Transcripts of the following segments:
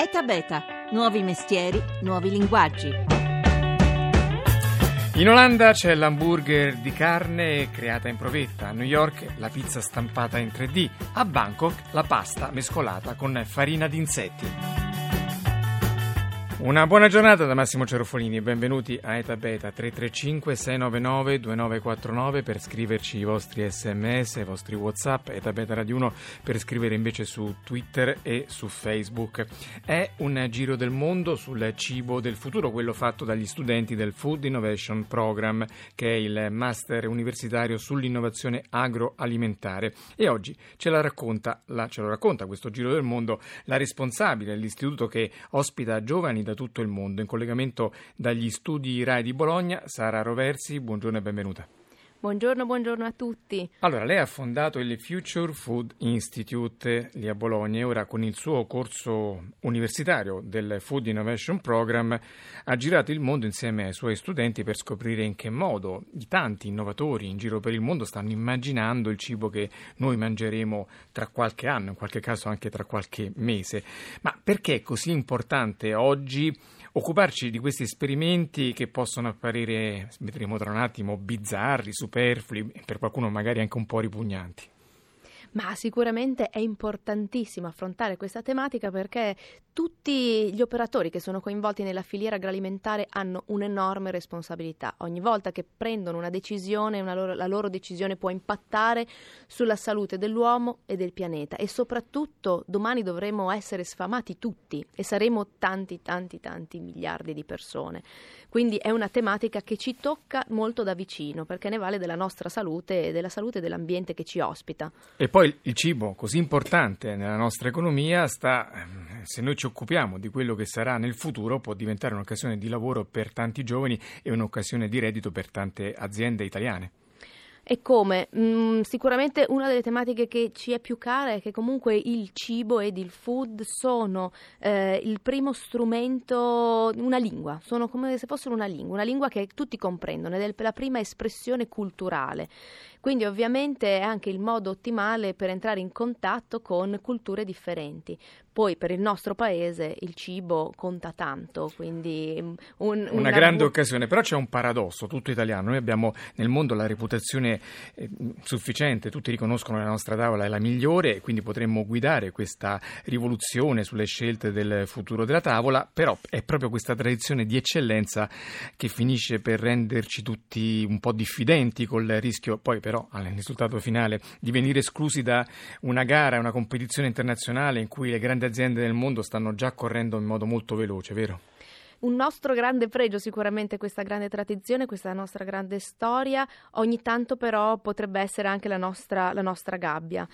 ETA Beta, nuovi mestieri, nuovi linguaggi. In Olanda c'è l'hamburger di carne creata in provetta, a New York la pizza stampata in 3D, a Bangkok la pasta mescolata con farina di insetti. Una buona giornata da Massimo Cerofolini, benvenuti a Eta Beta 335 699 2949 per scriverci i vostri sms, i vostri whatsapp, Eta Beta Radio 1 per scrivere invece su Twitter e su Facebook. È un giro del mondo sul cibo del futuro, quello fatto dagli studenti del Food Innovation Program, che è il master universitario sull'innovazione agroalimentare. E oggi ce, la racconta, la, ce lo racconta questo giro del mondo la responsabile dell'istituto che ospita giovani da tutto il mondo. In collegamento dagli studi RAI di Bologna, Sara Roversi, buongiorno e benvenuta. Buongiorno, buongiorno a tutti. Allora, lei ha fondato il Future Food Institute lì a Bologna e ora con il suo corso universitario del Food Innovation Program ha girato il mondo insieme ai suoi studenti per scoprire in che modo i tanti innovatori in giro per il mondo stanno immaginando il cibo che noi mangeremo tra qualche anno, in qualche caso anche tra qualche mese. Ma perché è così importante oggi occuparci di questi esperimenti che possono apparire, vedremo tra un attimo, bizzarri, superflui, per qualcuno magari anche un po' ripugnanti. Ma sicuramente è importantissimo affrontare questa tematica perché tutti gli operatori che sono coinvolti nella filiera agroalimentare hanno un'enorme responsabilità. Ogni volta che prendono una decisione, una loro, la loro decisione può impattare sulla salute dell'uomo e del pianeta e soprattutto domani dovremo essere sfamati tutti e saremo tanti, tanti, tanti miliardi di persone. Quindi è una tematica che ci tocca molto da vicino perché ne vale della nostra salute e della salute dell'ambiente che ci ospita. E poi il cibo, così importante nella nostra economia, sta, ehm, se noi ci occupiamo di quello che sarà nel futuro, può diventare un'occasione di lavoro per tanti giovani e un'occasione di reddito per tante aziende italiane. E come? Mm, sicuramente una delle tematiche che ci è più cara è che comunque il cibo ed il food sono eh, il primo strumento, una lingua, sono come se fossero una lingua, una lingua che tutti comprendono ed è la prima espressione culturale. Quindi ovviamente è anche il modo ottimale per entrare in contatto con culture differenti. Poi per il nostro paese il cibo conta tanto, quindi un, una, una grande occasione, però c'è un paradosso tutto italiano. Noi abbiamo nel mondo la reputazione eh, sufficiente, tutti riconoscono che la nostra tavola è la migliore e quindi potremmo guidare questa rivoluzione sulle scelte del futuro della tavola, però è proprio questa tradizione di eccellenza che finisce per renderci tutti un po' diffidenti col rischio poi però al risultato finale di venire esclusi da una gara, una competizione internazionale in cui le grandi aziende del mondo stanno già correndo in modo molto veloce, vero? Un nostro grande pregio sicuramente questa grande tradizione, questa nostra grande storia, ogni tanto però potrebbe essere anche la nostra, la nostra gabbia.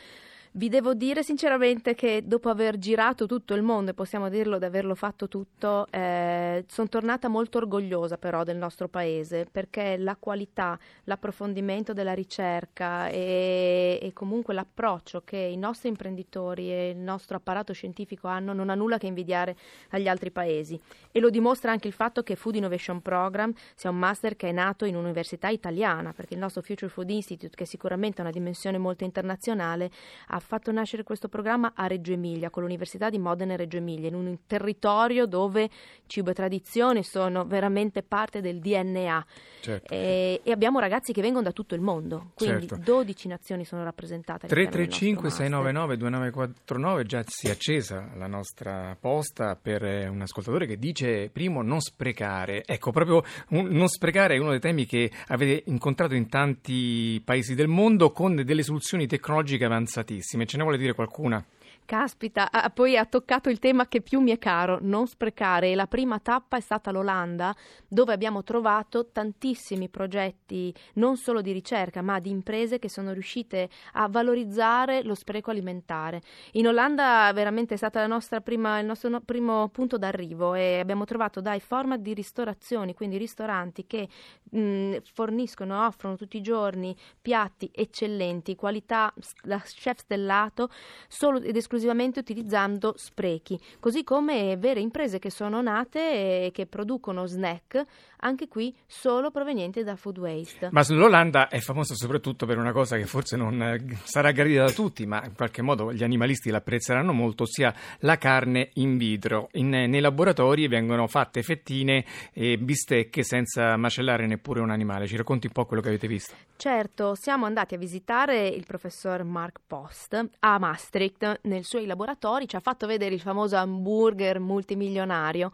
Vi devo dire sinceramente che dopo aver girato tutto il mondo, e possiamo dirlo di averlo fatto tutto, eh, sono tornata molto orgogliosa però del nostro paese perché la qualità, l'approfondimento della ricerca e, e comunque l'approccio che i nostri imprenditori e il nostro apparato scientifico hanno non ha nulla che invidiare agli altri paesi. E lo dimostra anche il fatto che Food Innovation Program sia un master che è nato in un'università italiana, perché il nostro Future Food Institute, che sicuramente ha una dimensione molto internazionale, ha fatto nascere questo programma a Reggio Emilia, con l'Università di Modena e Reggio Emilia, in un territorio dove cibo e tradizione sono veramente parte del DNA. Certo. E, e, abbiamo ragazzi che vengono da tutto il mondo, quindi certo. 12 nazioni sono rappresentate. 335 699 2949 già si è accesa la nostra posta per un ascoltatore che dice primo non sprecare. Ecco, proprio un, non sprecare è uno dei temi che avete incontrato in tanti paesi del mondo con delle soluzioni tecnologiche avanzatissime tantissime, ce ne vuole dire qualcuna? Caspita, ah, poi ha toccato il tema che più mi è caro, non sprecare. La prima tappa è stata l'Olanda, dove abbiamo trovato tantissimi progetti, non solo di ricerca, ma di imprese che sono riuscite a valorizzare lo spreco alimentare. In Olanda veramente è stato il nostro primo punto d'arrivo e abbiamo trovato dai format di ristorazioni, quindi ristoranti che mh, forniscono, offrono tutti i giorni piatti eccellenti, qualità da chef stellato, solo ed esclusivamente esclusivamente utilizzando sprechi, così come vere imprese che sono nate e che producono snack, anche qui solo provenienti da food waste. Ma l'Olanda è famosa soprattutto per una cosa che forse non eh, sarà gradita da tutti, ma in qualche modo gli animalisti l'apprezzeranno molto, ossia la carne in vitro. In, nei laboratori vengono fatte fettine e bistecche senza macellare neppure un animale. Ci racconti un po' quello che avete visto? Certo, siamo andati a visitare il professor Mark Post a Maastricht nei suoi laboratori, ci ha fatto vedere il famoso hamburger multimilionario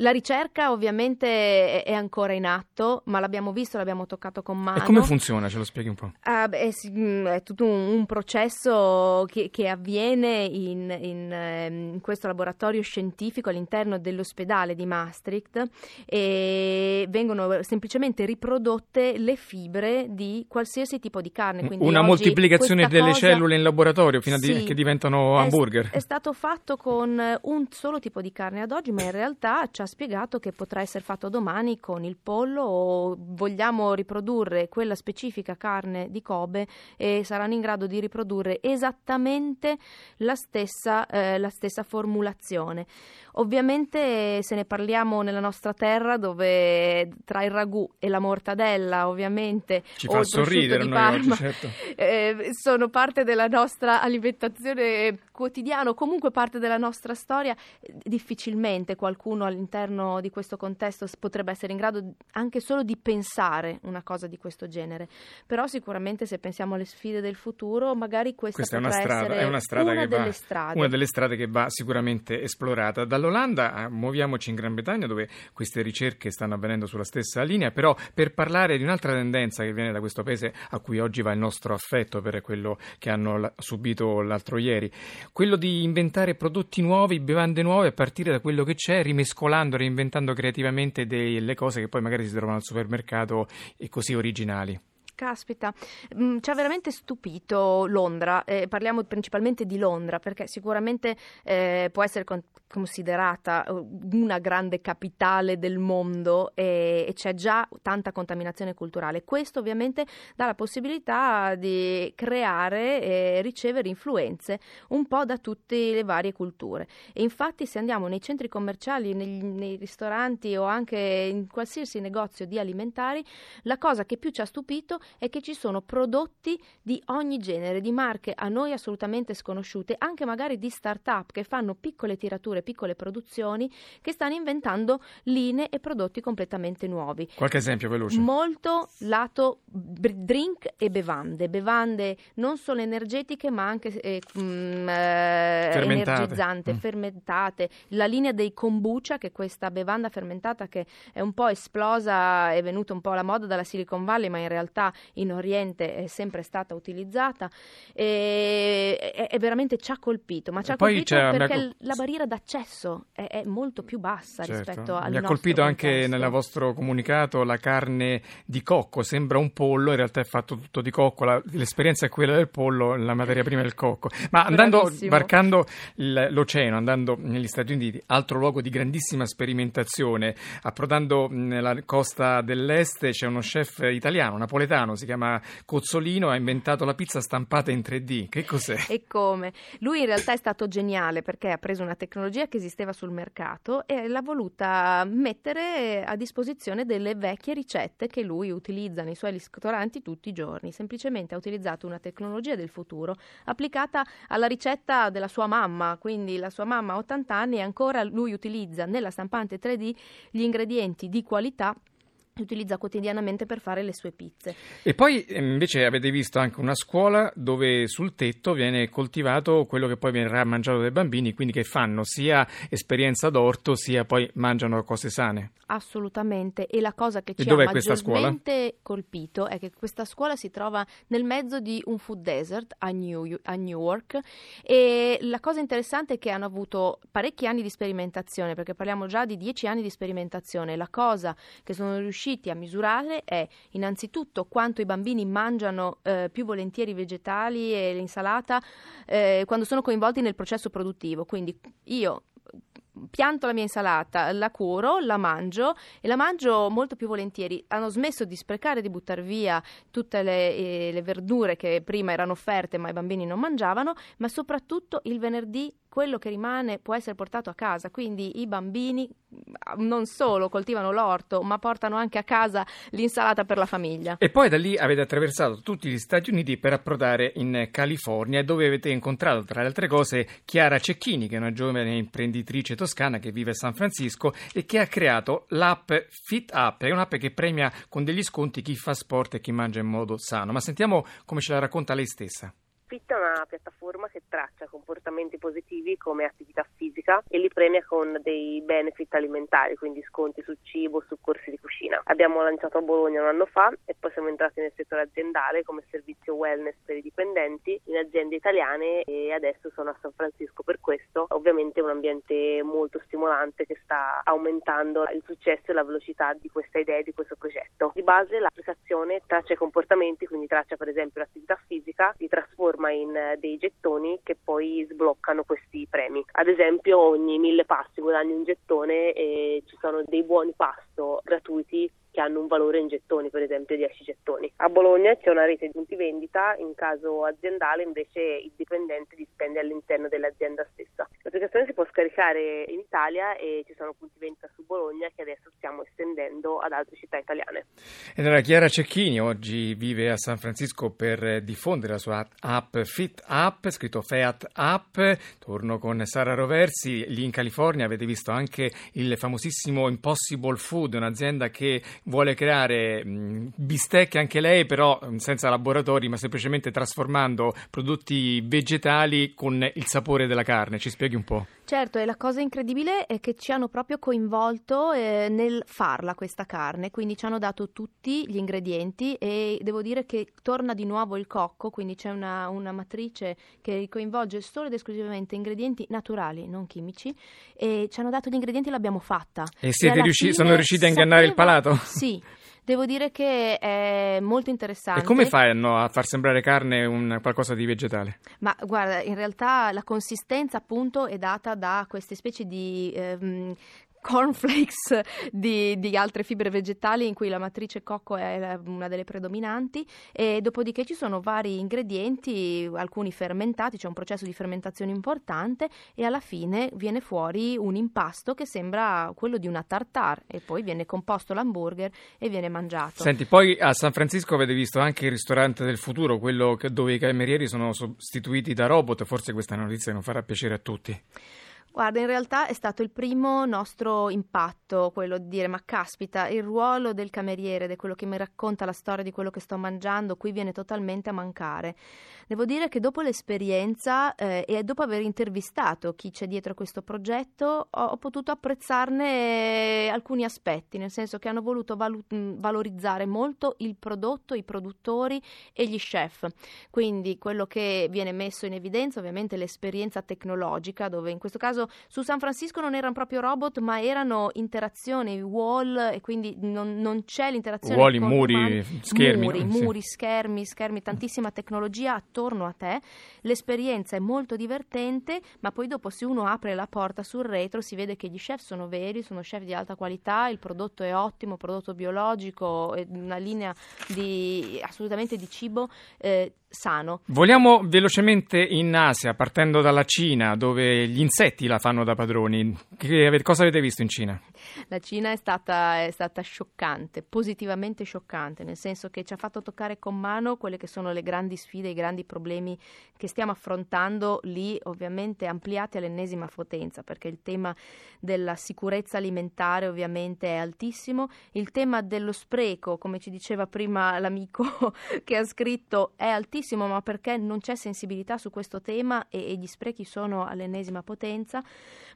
la ricerca ovviamente è ancora in atto, ma l'abbiamo visto, l'abbiamo toccato con mano. E come funziona? Ce lo spieghi un po'? Ah, beh, mm, è tutto un, un processo che, che avviene in, in, ehm, in, questo laboratorio scientifico all'interno dell'ospedale di Maastricht e vengono semplicemente riprodotte le fibre di qualsiasi tipo di carne. Quindi Una moltiplicazione delle cosa... cellule in laboratorio fino sì, a di, che diventano hamburger. È, è stato fatto con un solo tipo di carne ad oggi, ma in realtà ci ha spiegato che potrà essere fatto domani con il pollo o vogliamo riprodurre quella specifica carne di Kobe e saranno in grado di riprodurre esattamente la stessa, eh, la stessa formulazione. Ovviamente se ne parliamo nella nostra terra dove tra il ragù e la mortadella ovviamente ci fa sorridere di Parma, oggi, certo. eh, sono parte della nostra alimentazione quotidiana o comunque parte della nostra storia difficilmente qualcuno all'interno di questo contesto potrebbe essere in grado anche solo di pensare una cosa di questo genere però sicuramente se pensiamo alle sfide del futuro magari questa, questa è una strada, è una, strada una delle va, strade. una delle strade che va sicuramente esplorata Dallo dall'Olanda eh, muoviamoci in Gran Bretagna dove queste ricerche stanno avvenendo sulla stessa linea, però per parlare di un'altra tendenza che viene da questo paese a cui oggi va il nostro affetto per quello che hanno subito l'altro ieri, quello di inventare prodotti nuovi, bevande nuove a partire da quello che c'è, rimescolando, reinventando creativamente delle cose che poi magari si trovano al supermercato e così originali. Caspita, mm, ci ha veramente stupito Londra, eh, parliamo principalmente di Londra perché sicuramente eh, può essere con- considerata eh, una grande capitale del mondo e, e, c'è già tanta contaminazione culturale. Questo ovviamente dà la possibilità di creare e ricevere influenze un po' da tutte le varie culture. E infatti se andiamo nei centri commerciali, negli, nei ristoranti o anche in qualsiasi negozio di alimentari, la cosa che più ci ha stupito è che ci sono prodotti di ogni genere, di marche a noi assolutamente sconosciute, anche magari di start-up che fanno piccole tirature, piccole produzioni, che stanno inventando linee e prodotti completamente nuovi. Qualche esempio veloce? Molto lato drink e bevande, bevande non solo energetiche ma anche eh, mh, mm, eh, energizzanti, mm. fermentate. La linea dei kombucha, che è questa bevanda fermentata che è un po' esplosa, è venuta un po' alla moda dalla Silicon Valley, ma in realtà in Oriente è sempre stata utilizzata e, e, e veramente ci ha colpito, ma ci ha colpito perché ha... la barriera d'accesso è, è molto più bassa certo. rispetto al Mi ha colpito contesto. anche nel vostro comunicato la carne di cocco, sembra un pollo, in realtà è fatto tutto di cocco, la, l'esperienza è quella del pollo, la materia prima è il cocco. Ma andando, Bravissimo. varcando l'oceano, andando negli Stati Uniti, altro luogo di grandissima sperimentazione, approdando nella costa dell'est c'è uno chef italiano, napoletano, si chiama Cozzolino, ha inventato la pizza stampata in 3D. Che cos'è? E come? Lui in realtà è stato geniale perché ha preso una tecnologia che esisteva sul mercato e l'ha voluta mettere a disposizione delle vecchie ricette che lui utilizza nei suoi ristoranti tutti i giorni. Semplicemente ha utilizzato una tecnologia del futuro applicata alla ricetta della sua mamma, quindi la sua mamma ha 80 anni e ancora lui utilizza nella stampante 3D gli ingredienti di qualità utilizza quotidianamente per fare le sue pizze. E poi ehm, invece avete visto anche una scuola dove sul tetto viene coltivato quello che poi verrà mangiato dai bambini, quindi che fanno sia esperienza d'orto sia poi mangiano cose sane. Assolutamente, e la cosa che ci ha maggiormente colpito è che questa scuola si trova nel mezzo di un food desert a, New, a Newark e la cosa interessante è che hanno avuto parecchi anni di sperimentazione, perché parliamo già di dieci anni di sperimentazione. La cosa che sono riusciti riusciti a misurare è innanzitutto quanto i bambini mangiano eh, più volentieri i vegetali e l'insalata eh, quando sono coinvolti nel processo produttivo. Quindi io pianto la mia insalata, la curo, la mangio e la mangio molto più volentieri. Hanno smesso di sprecare, di buttare via tutte le, eh, le verdure che prima erano offerte ma i bambini non mangiavano, ma soprattutto il venerdì quello che rimane può essere portato a casa, quindi i bambini non solo coltivano l'orto, ma portano anche a casa l'insalata per la famiglia. E poi da lì avete attraversato tutti gli Stati Uniti per approdare in California, dove avete incontrato, tra le altre cose, Chiara Cecchini, che è una giovane imprenditrice toscana che vive a San Francisco e che ha creato l'app Fit Up, è un'app che premia con degli sconti chi fa sport e chi mangia in modo sano. Ma sentiamo come ce la racconta lei stessa. Fit è una piattaforma che traccia comportamenti positivi come attività fisica e li premia con dei benefit alimentari, quindi sconti su cibo, su corsi di cucina. Abbiamo lanciato a Bologna un anno fa e poi siamo entrati nel settore aziendale come servizio wellness per i dipendenti in aziende italiane e adesso sono a San Francisco per questo. Ovviamente è un ambiente molto stimolante che sta aumentando il successo e la velocità di questa idea e di questo progetto. Di base l'applicazione traccia i comportamenti, quindi traccia per esempio l'attività fisica, li trasforma trasforma in eh, dei gettoni che poi sbloccano questi premi. Ad esempio ogni mille passi guadagni un gettone e ci sono dei buoni pasto gratuiti che hanno un valore in gettoni, per esempio 10 gettoni. A Bologna c'è una rete di punti vendita, in caso aziendale invece il dipendente li spende all'interno dell'azienda stessa. L'applicazione si può scaricare in Italia e ci sono punti vendita su Bologna che adesso stiamo estendendo ad altre città italiane. Ed allora Chiara Cecchini oggi vive a San Francisco per diffondere la sua app Fit App, scritto Fiat App. Torno con Sara Roversi, lì in California avete visto anche il famosissimo Impossible Food, un'azienda che vuole creare bistecche anche lei, però senza laboratori, ma semplicemente trasformando prodotti vegetali con il sapore della carne. Ci spieghi un po'? Certo, e la cosa incredibile è che ci hanno proprio coinvolto eh, nel farla questa carne, quindi ci hanno dato tutti gli ingredienti e devo dire che torna di nuovo il cocco, quindi c'è una, una matrice che coinvolge solo ed esclusivamente ingredienti naturali, non chimici, e ci hanno dato gli ingredienti e l'abbiamo fatta. E siete riusciti, sono riusciti a ingannare sapeva, il palato? Sì. Devo dire che è molto interessante. E come fanno a far sembrare carne un qualcosa di vegetale? Ma guarda, in realtà la consistenza appunto è data da queste specie di ehm, cornflakes di, di, altre fibre vegetali in cui la matrice cocco è una delle predominanti e dopodiché ci sono vari ingredienti, alcuni fermentati, c'è un processo di fermentazione importante e alla fine viene fuori un impasto che sembra quello di una tartare e poi viene composto l'hamburger e viene mangiato. Senti, poi a San Francisco avete visto anche il ristorante del futuro, quello dove i camerieri sono sostituiti da robot, forse questa notizia non farà piacere a tutti. Guarda, in realtà è stato il primo nostro impatto, quello di dire, ma caspita, il ruolo del cameriere, di quello che mi racconta la storia di quello che sto mangiando, qui viene totalmente a mancare. Devo dire che dopo l'esperienza eh, e dopo aver intervistato chi c'è dietro a questo progetto, ho, ho potuto apprezzarne alcuni aspetti, nel senso che hanno voluto valu- valorizzare molto il prodotto, i produttori e gli chef. Quindi quello che viene messo in evidenza ovviamente l'esperienza tecnologica, dove in questo caso su San Francisco non erano proprio robot, ma erano interazioni wall e quindi non, non c'è l'interazione wall, muri, umani. schermi, muri, no? muri, schermi, schermi, tantissima tecnologia attorno a te. L'esperienza è molto divertente, ma poi dopo se uno apre la porta sul retro si vede che gli chef sono veri, sono chef di alta qualità, il prodotto è ottimo, prodotto biologico, una linea di, assolutamente di cibo eh, sano. Voliamo velocemente in Asia, partendo dalla Cina, dove gli insetti la fanno da padroni. Che, cosa avete visto in Cina? La Cina è stata, è stata, scioccante, positivamente scioccante, nel senso che ci ha fatto toccare con mano quelle che sono le grandi sfide, i grandi problemi che stiamo affrontando lì, ovviamente ampliati all'ennesima potenza, perché il tema della sicurezza alimentare ovviamente è altissimo, il tema dello spreco, come ci diceva prima l'amico che ha scritto, è altissimo, ma perché non c'è sensibilità su questo tema e, e gli sprechi sono all'ennesima potenza,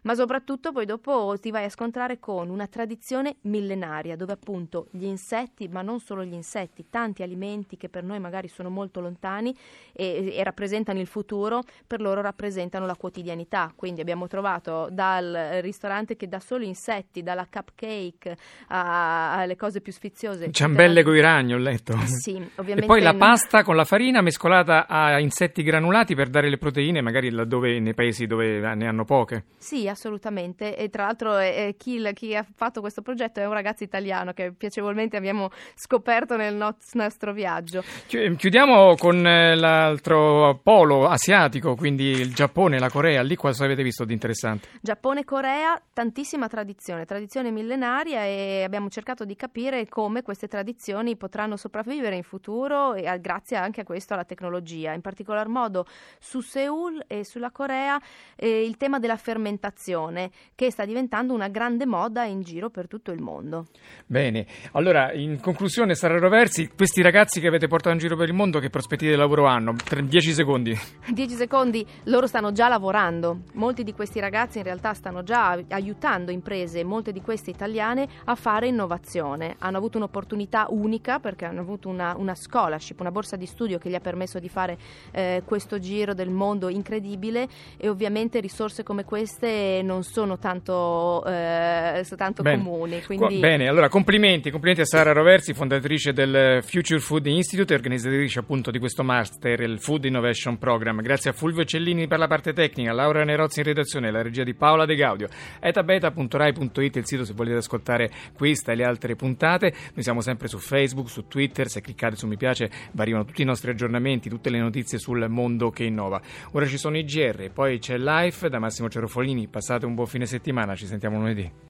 ma soprattutto poi dopo ti vai a scontrare con una tradizione millenaria dove appunto gli insetti, ma non solo gli insetti, tanti alimenti che per noi magari sono molto lontani e, e rappresentano il futuro, per loro rappresentano la quotidianità. Quindi abbiamo trovato dal ristorante che dà solo insetti, dalla cupcake alle cose più sfiziose. Ciambelle con i ragni, ho letto. Sì, ovviamente. E poi la pasta con la farina mescolata a insetti granulati per dare le proteine, magari laddove nei paesi dove ne hanno poche. Poche. Sì, assolutamente. E tra l'altro eh, chi, chi, ha fatto questo progetto è un ragazzo italiano che piacevolmente abbiamo scoperto nel nostro viaggio. Chiudiamo con eh, l'altro polo asiatico, quindi il Giappone, la Corea. Lì cosa avete visto di interessante? Giappone e Corea, tantissima tradizione, tradizione millenaria e abbiamo cercato di capire come queste tradizioni potranno sopravvivere in futuro e grazie anche a questo alla tecnologia. In particolar modo su Seoul e sulla Corea eh, il tema della fermentazione che sta diventando una grande moda in giro per tutto il mondo. Bene, allora in conclusione Sara Roversi, questi ragazzi che avete portato in giro per il mondo che prospettive di lavoro hanno? 10 secondi. 10 secondi, loro stanno già lavorando. Molti di questi ragazzi in realtà stanno già aiutando imprese, molte di queste italiane, a fare innovazione. Hanno avuto un'opportunità unica perché hanno avuto una, una scholarship, una borsa di studio che gli ha permesso di fare eh, questo giro del mondo incredibile e ovviamente risorse come queste non sono tanto, eh, tanto bene. comuni. Quindi... Bene, allora complimenti, complimenti a Sara Roversi, fondatrice del Future Food Institute e organizzatrice appunto di questo master, il Food Innovation Program. Grazie a Fulvio Cellini per la parte tecnica, Laura Nerozzi in redazione, la regia di Paola De Gaudio. etabeta.rai.it il sito se volete ascoltare questa e le altre puntate. Noi siamo sempre su Facebook, su Twitter, se cliccate su mi piace arrivano tutti i nostri aggiornamenti, tutte le notizie sul mondo che innova. Ora ci sono i GR, poi c'è Live da Massimo Cerofolini. Passate un buon fine settimana, ci sentiamo lunedì.